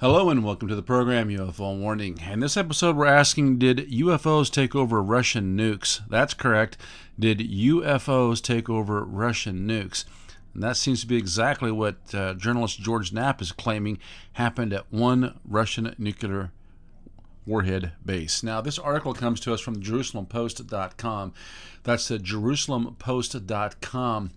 Hello and welcome to the program UFO Warning. In this episode, we're asking Did UFOs take over Russian nukes? That's correct. Did UFOs take over Russian nukes? And that seems to be exactly what uh, journalist George Knapp is claiming happened at one Russian nuclear warhead base. Now, this article comes to us from JerusalemPost.com. That's the JerusalemPost.com.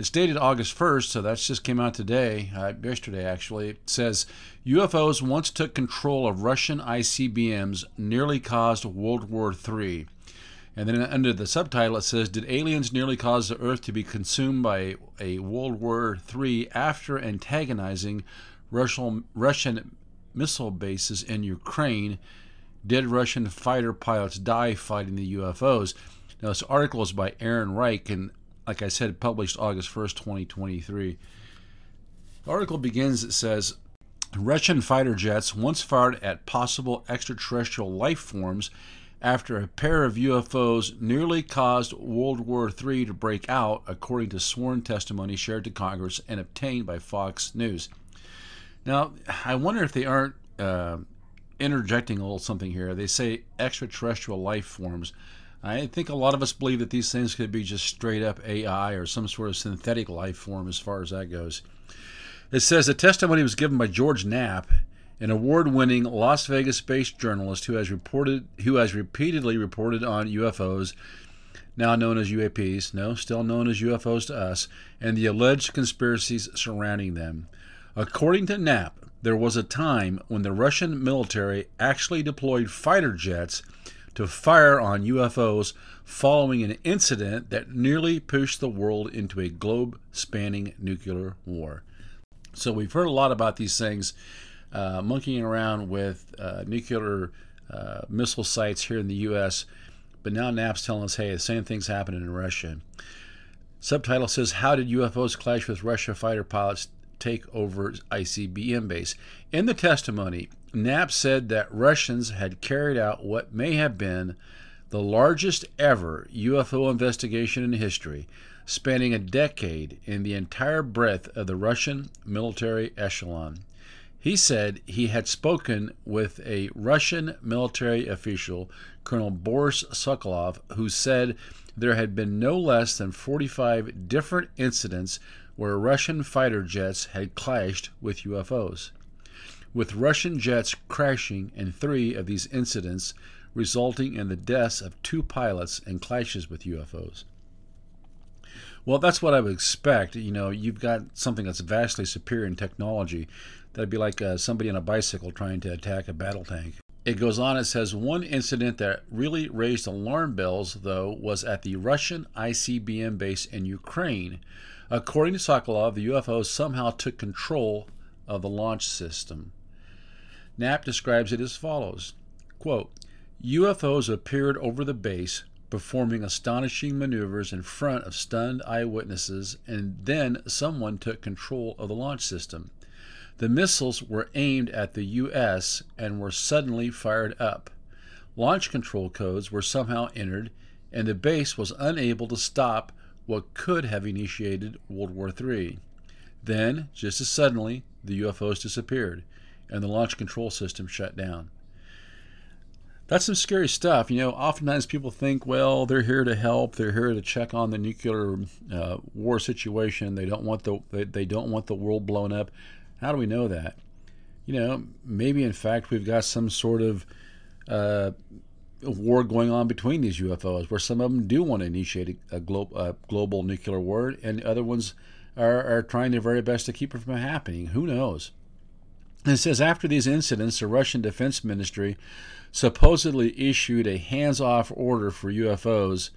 It's dated August 1st, so that just came out today, uh, yesterday actually. It says UFOs once took control of Russian ICBMs, nearly caused World War III. And then under the subtitle it says, Did aliens nearly cause the Earth to be consumed by a World War III after antagonizing Russian, Russian missile bases in Ukraine? Did Russian fighter pilots die fighting the UFOs? Now, this article is by Aaron Reich, and like I said, published August 1st, 2023. The article begins, it says, Russian fighter jets once fired at possible extraterrestrial life forms after a pair of UFOs nearly caused World War III to break out, according to sworn testimony shared to Congress and obtained by Fox News. Now, I wonder if they aren't uh, interjecting a little something here. They say extraterrestrial life forms. I think a lot of us believe that these things could be just straight up AI or some sort of synthetic life form as far as that goes. It says the testimony was given by George Knapp, an award-winning Las Vegas-based journalist who has reported who has repeatedly reported on UFOs, now known as UAPs, no, still known as UFOs to us, and the alleged conspiracies surrounding them. According to Knapp, there was a time when the Russian military actually deployed fighter jets to fire on UFOs following an incident that nearly pushed the world into a globe spanning nuclear war. So, we've heard a lot about these things uh, monkeying around with uh, nuclear uh, missile sites here in the U.S., but now Knapp's telling us hey, the same thing's happening in Russia. Subtitle says How did UFOs clash with Russia fighter pilots take over ICBM base? In the testimony, Knapp said that Russians had carried out what may have been the largest ever UFO investigation in history, spanning a decade in the entire breadth of the Russian military echelon. He said he had spoken with a Russian military official, Colonel Boris Sokolov, who said there had been no less than 45 different incidents where Russian fighter jets had clashed with UFOs with Russian jets crashing in three of these incidents, resulting in the deaths of two pilots and clashes with UFOs. Well, that's what I would expect. You know, you've got something that's vastly superior in technology. That'd be like uh, somebody on a bicycle trying to attack a battle tank. It goes on, it says one incident that really raised alarm bells, though, was at the Russian ICBM base in Ukraine. According to Sokolov, the UFOs somehow took control of the launch system. Knapp describes it as follows quote, UFOs appeared over the base, performing astonishing maneuvers in front of stunned eyewitnesses, and then someone took control of the launch system. The missiles were aimed at the U.S. and were suddenly fired up. Launch control codes were somehow entered, and the base was unable to stop what could have initiated World War III. Then, just as suddenly, the UFOs disappeared and the launch control system shut down. That's some scary stuff. You know, oftentimes people think, well, they're here to help. They're here to check on the nuclear uh, war situation. They don't want the they, they don't want the world blown up. How do we know that? You know, maybe in fact we've got some sort of uh, war going on between these UFOs, where some of them do want to initiate a, a, glo- a global nuclear war, and other ones are, are trying their very best to keep it from happening. Who knows? It says after these incidents, the Russian Defense Ministry supposedly issued a hands off order for UFOs,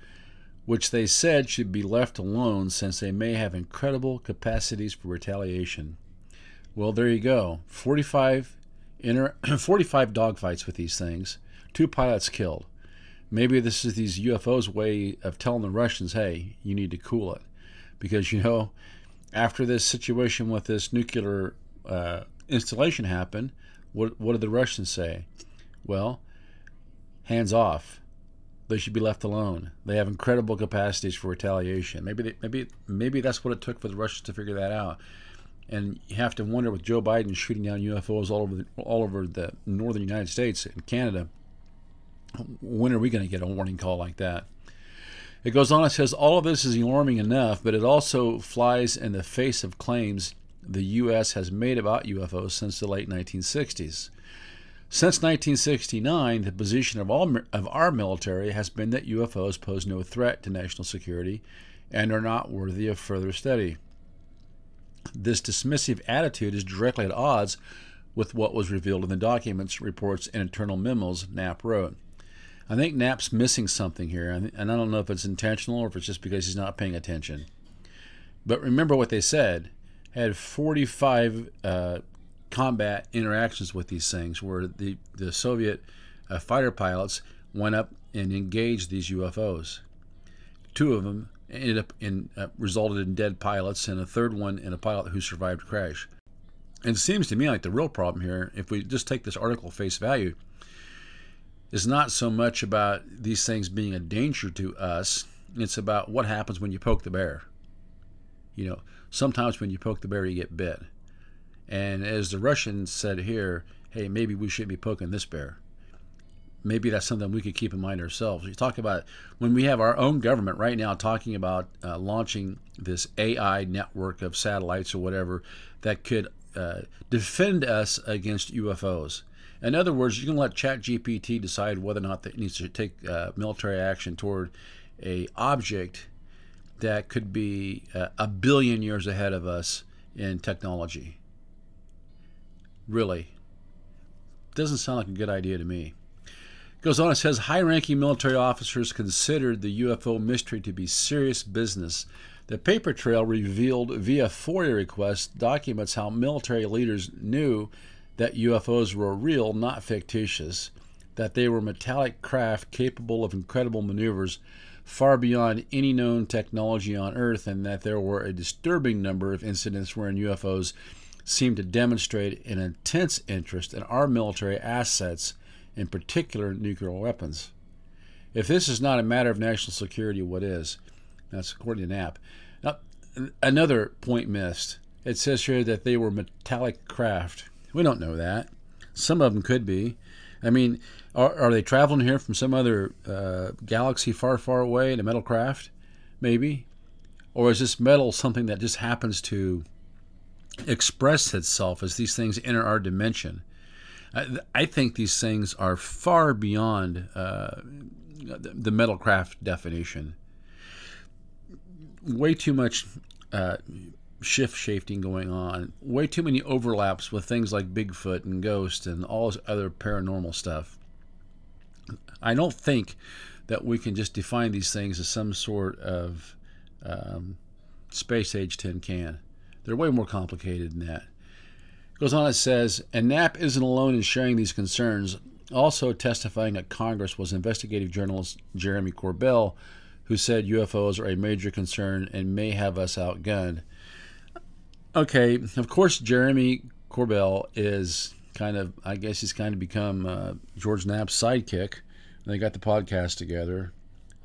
which they said should be left alone since they may have incredible capacities for retaliation. Well, there you go 45, inter- 45 dogfights with these things, two pilots killed. Maybe this is these UFOs' way of telling the Russians, hey, you need to cool it. Because, you know, after this situation with this nuclear uh, installation happened, what, what did the Russians say? Well, hands off. They should be left alone. They have incredible capacities for retaliation. Maybe they, maybe maybe that's what it took for the Russians to figure that out. And you have to wonder with Joe Biden shooting down UFOs all over the, all over the northern United States and Canada, when are we going to get a warning call like that? It goes on, it says, all of this is alarming enough, but it also flies in the face of claims the U.S. has made about UFOs since the late 1960s. Since 1969, the position of, all, of our military has been that UFOs pose no threat to national security and are not worthy of further study. This dismissive attitude is directly at odds with what was revealed in the documents, reports, and internal memos Knapp wrote. I think Knapp's missing something here, and I don't know if it's intentional or if it's just because he's not paying attention. But remember what they said had 45 uh, combat interactions with these things where the, the Soviet uh, fighter pilots went up and engaged these UFOs. Two of them ended up in uh, resulted in dead pilots, and a third one in a pilot who survived a crash. And it seems to me like the real problem here, if we just take this article face value, is not so much about these things being a danger to us. It's about what happens when you poke the bear. You know, sometimes when you poke the bear, you get bit. And as the Russians said here, hey, maybe we should be poking this bear. Maybe that's something we could keep in mind ourselves. You talk about when we have our own government right now talking about uh, launching this AI network of satellites or whatever that could uh, defend us against UFOs. In other words, you can let ChatGPT decide whether or not it needs to take uh, military action toward a object that could be uh, a billion years ahead of us in technology. Really, doesn't sound like a good idea to me. Goes on, it says high-ranking military officers considered the UFO mystery to be serious business. The paper trail revealed via FOIA request documents how military leaders knew that UFOs were real, not fictitious, that they were metallic craft capable of incredible maneuvers far beyond any known technology on Earth, and that there were a disturbing number of incidents wherein UFOs seemed to demonstrate an intense interest in our military assets, in particular nuclear weapons. If this is not a matter of national security, what is? That's according to Knapp. Now, another point missed. It says here that they were metallic craft. We don't know that. Some of them could be. I mean, are, are they traveling here from some other uh, galaxy far, far away in a metal craft? Maybe. Or is this metal something that just happens to express itself as these things enter our dimension? I, I think these things are far beyond uh, the metal craft definition. Way too much uh, shift shifting going on. Way too many overlaps with things like Bigfoot and Ghost and all this other paranormal stuff. I don't think that we can just define these things as some sort of um, space age tin can. They're way more complicated than that. It goes on, it says, and Knapp isn't alone in sharing these concerns. Also testifying at Congress was investigative journalist Jeremy Corbell, who said UFOs are a major concern and may have us outgunned. Okay, of course, Jeremy Corbell is kind of, I guess he's kind of become uh, George Knapp's sidekick. They got the podcast together,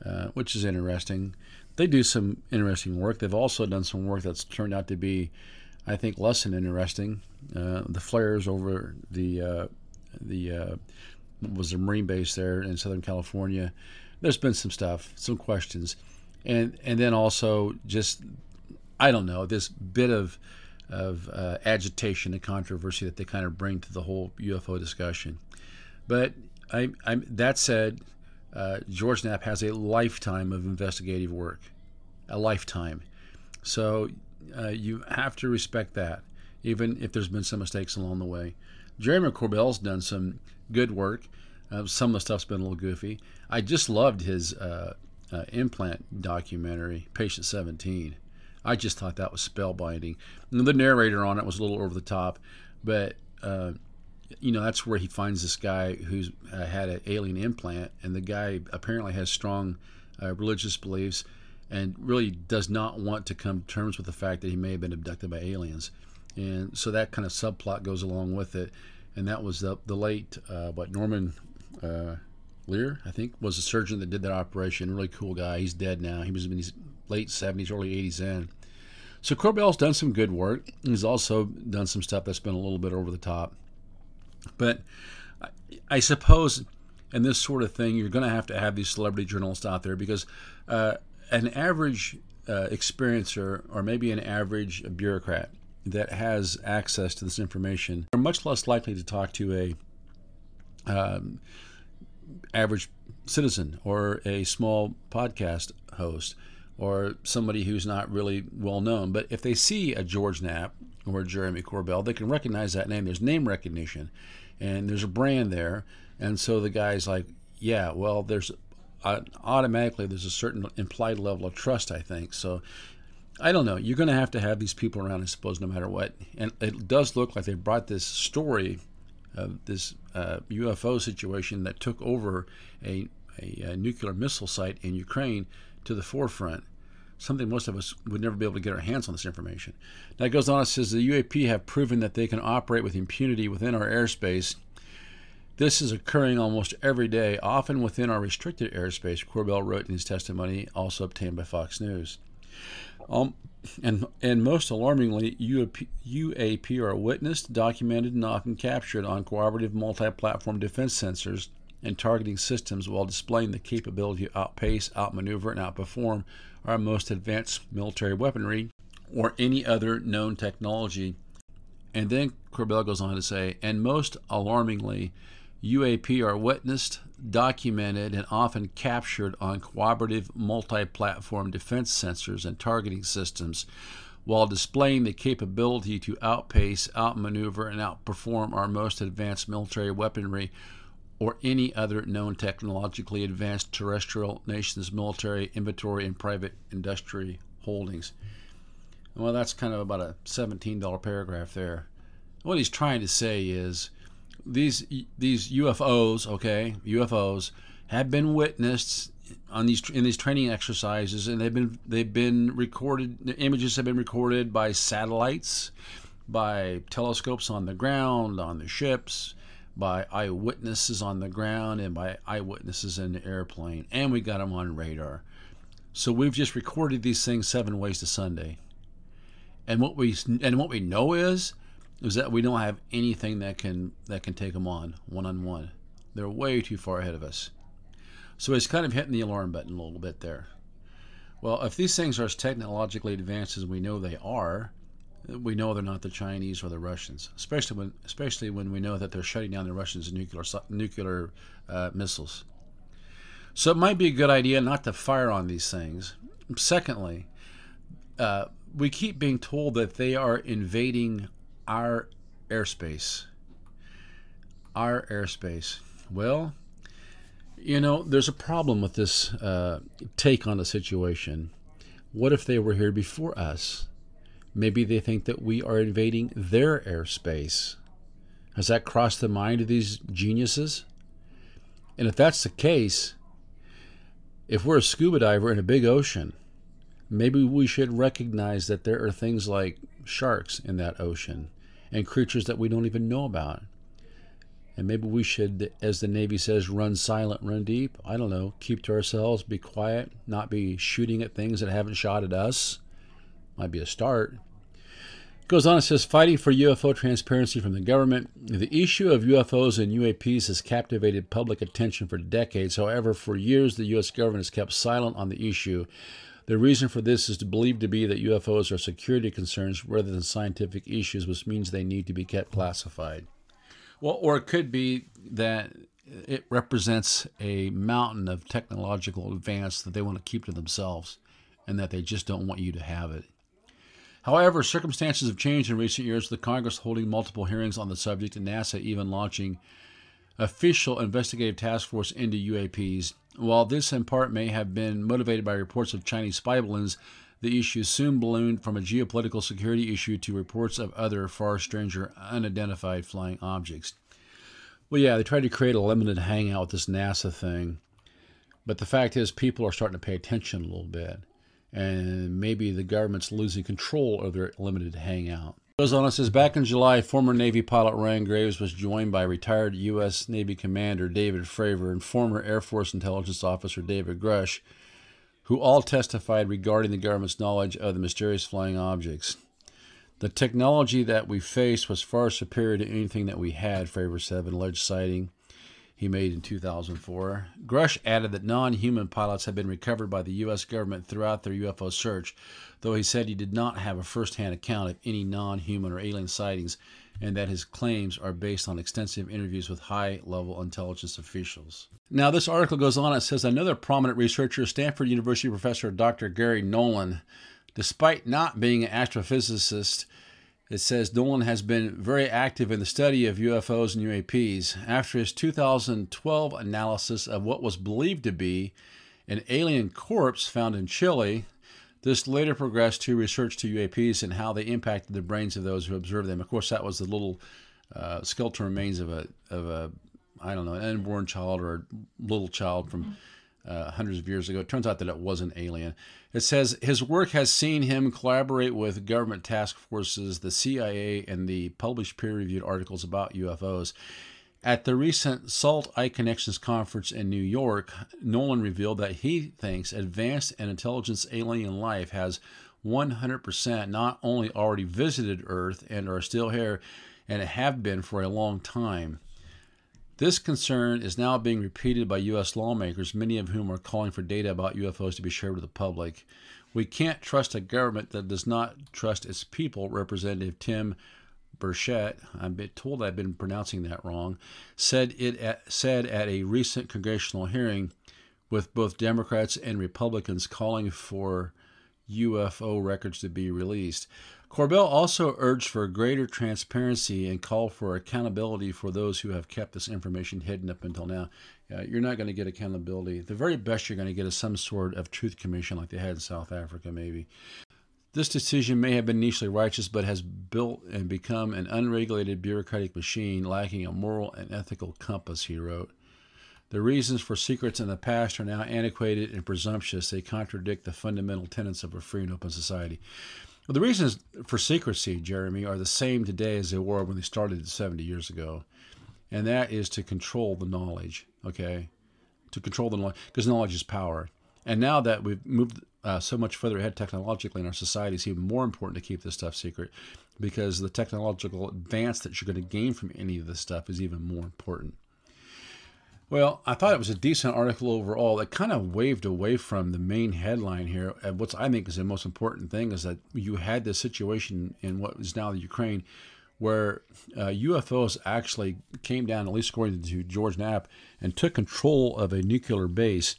uh, which is interesting. They do some interesting work. They've also done some work that's turned out to be, I think, less than interesting. Uh, the flares over the uh, the uh, was the Marine base there in Southern California. There's been some stuff, some questions, and and then also just I don't know this bit of of uh, agitation and controversy that they kind of bring to the whole UFO discussion. But I, I'm, that said, uh, George Knapp has a lifetime of investigative work, a lifetime. So uh, you have to respect that, even if there's been some mistakes along the way. Jeremy Corbell's done some good work. Uh, some of the stuff's been a little goofy. I just loved his uh, uh, implant documentary, Patient 17. I just thought that was spellbinding. And the narrator on it was a little over the top, but uh, you know, that's where he finds this guy who's uh, had an alien implant, and the guy apparently has strong uh, religious beliefs and really does not want to come to terms with the fact that he may have been abducted by aliens. And so that kind of subplot goes along with it. And that was the, the late, uh, what, Norman uh, Lear, I think, was a surgeon that did that operation. Really cool guy. He's dead now. He was in late 70s, early 80s then. So Corbell's done some good work. He's also done some stuff that's been a little bit over the top. But I suppose in this sort of thing, you're going to have to have these celebrity journalists out there because uh, an average uh, experiencer or maybe an average bureaucrat that has access to this information are much less likely to talk to a um, average citizen or a small podcast host or somebody who's not really well known. But if they see a George Knapp or Jeremy Corbell, they can recognize that name. There's name recognition, and there's a brand there, and so the guy's like, yeah, well, there's uh, automatically there's a certain implied level of trust. I think so. I don't know. You're going to have to have these people around, I suppose, no matter what. And it does look like they brought this story of this uh, UFO situation that took over a, a, a nuclear missile site in Ukraine to the forefront. Something most of us would never be able to get our hands on this information. Now it goes on, it says the UAP have proven that they can operate with impunity within our airspace. This is occurring almost every day, often within our restricted airspace, Corbell wrote in his testimony, also obtained by Fox News. Um, and, and most alarmingly, UAP, UAP are witnessed, documented, and often captured on cooperative multi platform defense sensors and targeting systems while displaying the capability to outpace, outmaneuver, and outperform our most advanced military weaponry or any other known technology. And then Corbell goes on to say, and most alarmingly, UAP are witnessed, documented, and often captured on cooperative multi platform defense sensors and targeting systems while displaying the capability to outpace, outmaneuver, and outperform our most advanced military weaponry or any other known technologically advanced terrestrial nation's military inventory and private industry holdings. Well, that's kind of about a $17 paragraph there. What he's trying to say is these these UFOs, okay, UFOs have been witnessed on these in these training exercises, and they've been they've been recorded. The images have been recorded by satellites, by telescopes on the ground, on the ships, by eyewitnesses on the ground and by eyewitnesses in the airplane, and we got them on radar. So we've just recorded these things seven ways to Sunday. And what we and what we know is is that we don't have anything that can that can take them on one on one. They're way too far ahead of us. So it's kind of hitting the alarm button a little bit there. Well, if these things are as technologically advanced as we know they are, we know they're not the Chinese or the Russians, especially when especially when we know that they're shutting down the Russians' nuclear nuclear uh, missiles. So it might be a good idea not to fire on these things. Secondly, uh, we keep being told that they are invading our airspace. Our airspace. Well, you know, there's a problem with this uh, take on the situation. What if they were here before us? Maybe they think that we are invading their airspace. Has that crossed the mind of these geniuses? And if that's the case, if we're a scuba diver in a big ocean, maybe we should recognize that there are things like sharks in that ocean and creatures that we don't even know about. And maybe we should, as the Navy says, run silent, run deep. I don't know, keep to ourselves, be quiet, not be shooting at things that haven't shot at us. Might be a start. Goes on, it says, fighting for UFO transparency from the government. The issue of UFOs and UAPs has captivated public attention for decades. However, for years, the U.S. government has kept silent on the issue. The reason for this is believed to be that UFOs are security concerns rather than scientific issues, which means they need to be kept classified. Well, or it could be that it represents a mountain of technological advance that they want to keep to themselves and that they just don't want you to have it. However, circumstances have changed in recent years, with the Congress holding multiple hearings on the subject and NASA even launching official investigative task force into UAPs. While this in part may have been motivated by reports of Chinese spy balloons, the issue soon ballooned from a geopolitical security issue to reports of other far stranger unidentified flying objects. Well, yeah, they tried to create a limited hangout with this NASA thing. But the fact is, people are starting to pay attention a little bit. And maybe the government's losing control of their limited hangout. Goes on and says back in July, former Navy pilot Ryan Graves was joined by retired U.S. Navy Commander David Fravor and former Air Force Intelligence Officer David Grusch, who all testified regarding the government's knowledge of the mysterious flying objects. The technology that we faced was far superior to anything that we had, Fravor said in alleged sighting he made in 2004. Grusch added that non human pilots had been recovered by the U.S. government throughout their UFO search, though he said he did not have a first hand account of any non human or alien sightings and that his claims are based on extensive interviews with high level intelligence officials. Now, this article goes on. It says another prominent researcher, Stanford University professor Dr. Garry Nolan, Despite not being an astrophysicist, it says Nolan has been very active in the study of UFOs and UAPs. After his 2012 analysis of what was believed to be an alien corpse found in Chile, this later progressed to research to UAPs and how they impacted the brains of those who observed them. Of course, that was the little uh, skeletal remains of a of a I don't know an unborn child or a little child from uh, hundreds of years ago. It turns out that it was an alien. It says his work has seen him collaborate with government task forces, the CIA, and the published peer reviewed articles about UFOs. At the recent SALT iConnections conference in New York, Nolan revealed that he thinks advanced and intelligence alien life has 100% not only already visited Earth and are still here and have been for a long time. This concern is now being repeated by U.S. lawmakers, many of whom are calling for data about UFOs to be shared with the public. We can't trust a government that does not trust its people, Representative Tim Burchett, I'm told I've been pronouncing that wrong, said it at, said at a recent congressional hearing with both Democrats and Republicans calling for UFO records to be released. Corbell also urged for greater transparency and called for accountability for those who have kept this information hidden up until now. Uh, you're not going to get accountability. The very best you're going to get is some sort of truth commission like they had in South Africa, maybe. This decision may have been initially righteous, but has built and become an unregulated bureaucratic machine lacking a moral and ethical compass, he wrote. The reasons for secrets in the past are now antiquated and presumptuous. They contradict the fundamental tenets of a free and open society. Well, the reasons for secrecy, Jeremy, are the same today as they were when they started 70 years ago. And that is to control the knowledge, okay? To control the knowledge, because knowledge is power. And now that we've moved uh, so much further ahead technologically in our society, it's even more important to keep this stuff secret because the technological advance that you're going to gain from any of this stuff is even more important. Well, I thought it was a decent article overall. It kind of waved away from the main headline here. And what's I think is the most important thing is that you had this situation in what is now the Ukraine, where uh, UFOs actually came down, at least according to George Knapp, and took control of a nuclear base.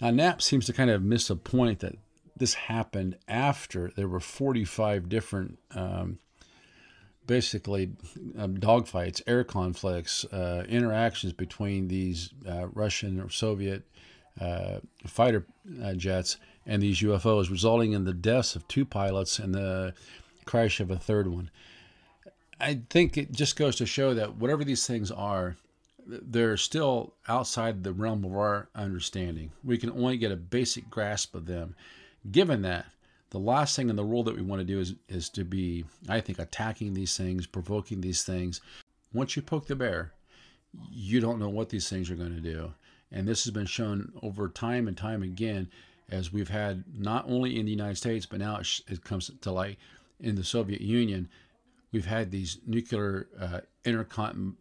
Now Knapp seems to kind of miss a point that this happened after there were 45 different um, basically um, dogfights, air conflicts, uh, interactions between these uh, Russian or Soviet uh, fighter uh, jets and these UFOs, resulting in the deaths of two pilots and the crash of a third one. I think it just goes to show that whatever these things are, they're still outside the realm of our understanding. We can only get a basic grasp of them. Given that, the last thing in the world that we want to do is, is to be, I think, attacking these things, provoking these things. Once you poke the bear, you don't know what these things are going to do. And this has been shown over time and time again as we've had not only in the United States, but now it, comes to light in the Soviet Union. We've had these nuclear uh, intercont-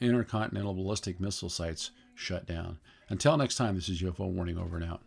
intercontinental ballistic missile sites shut down. Until next time, this is UFO Warning over and out.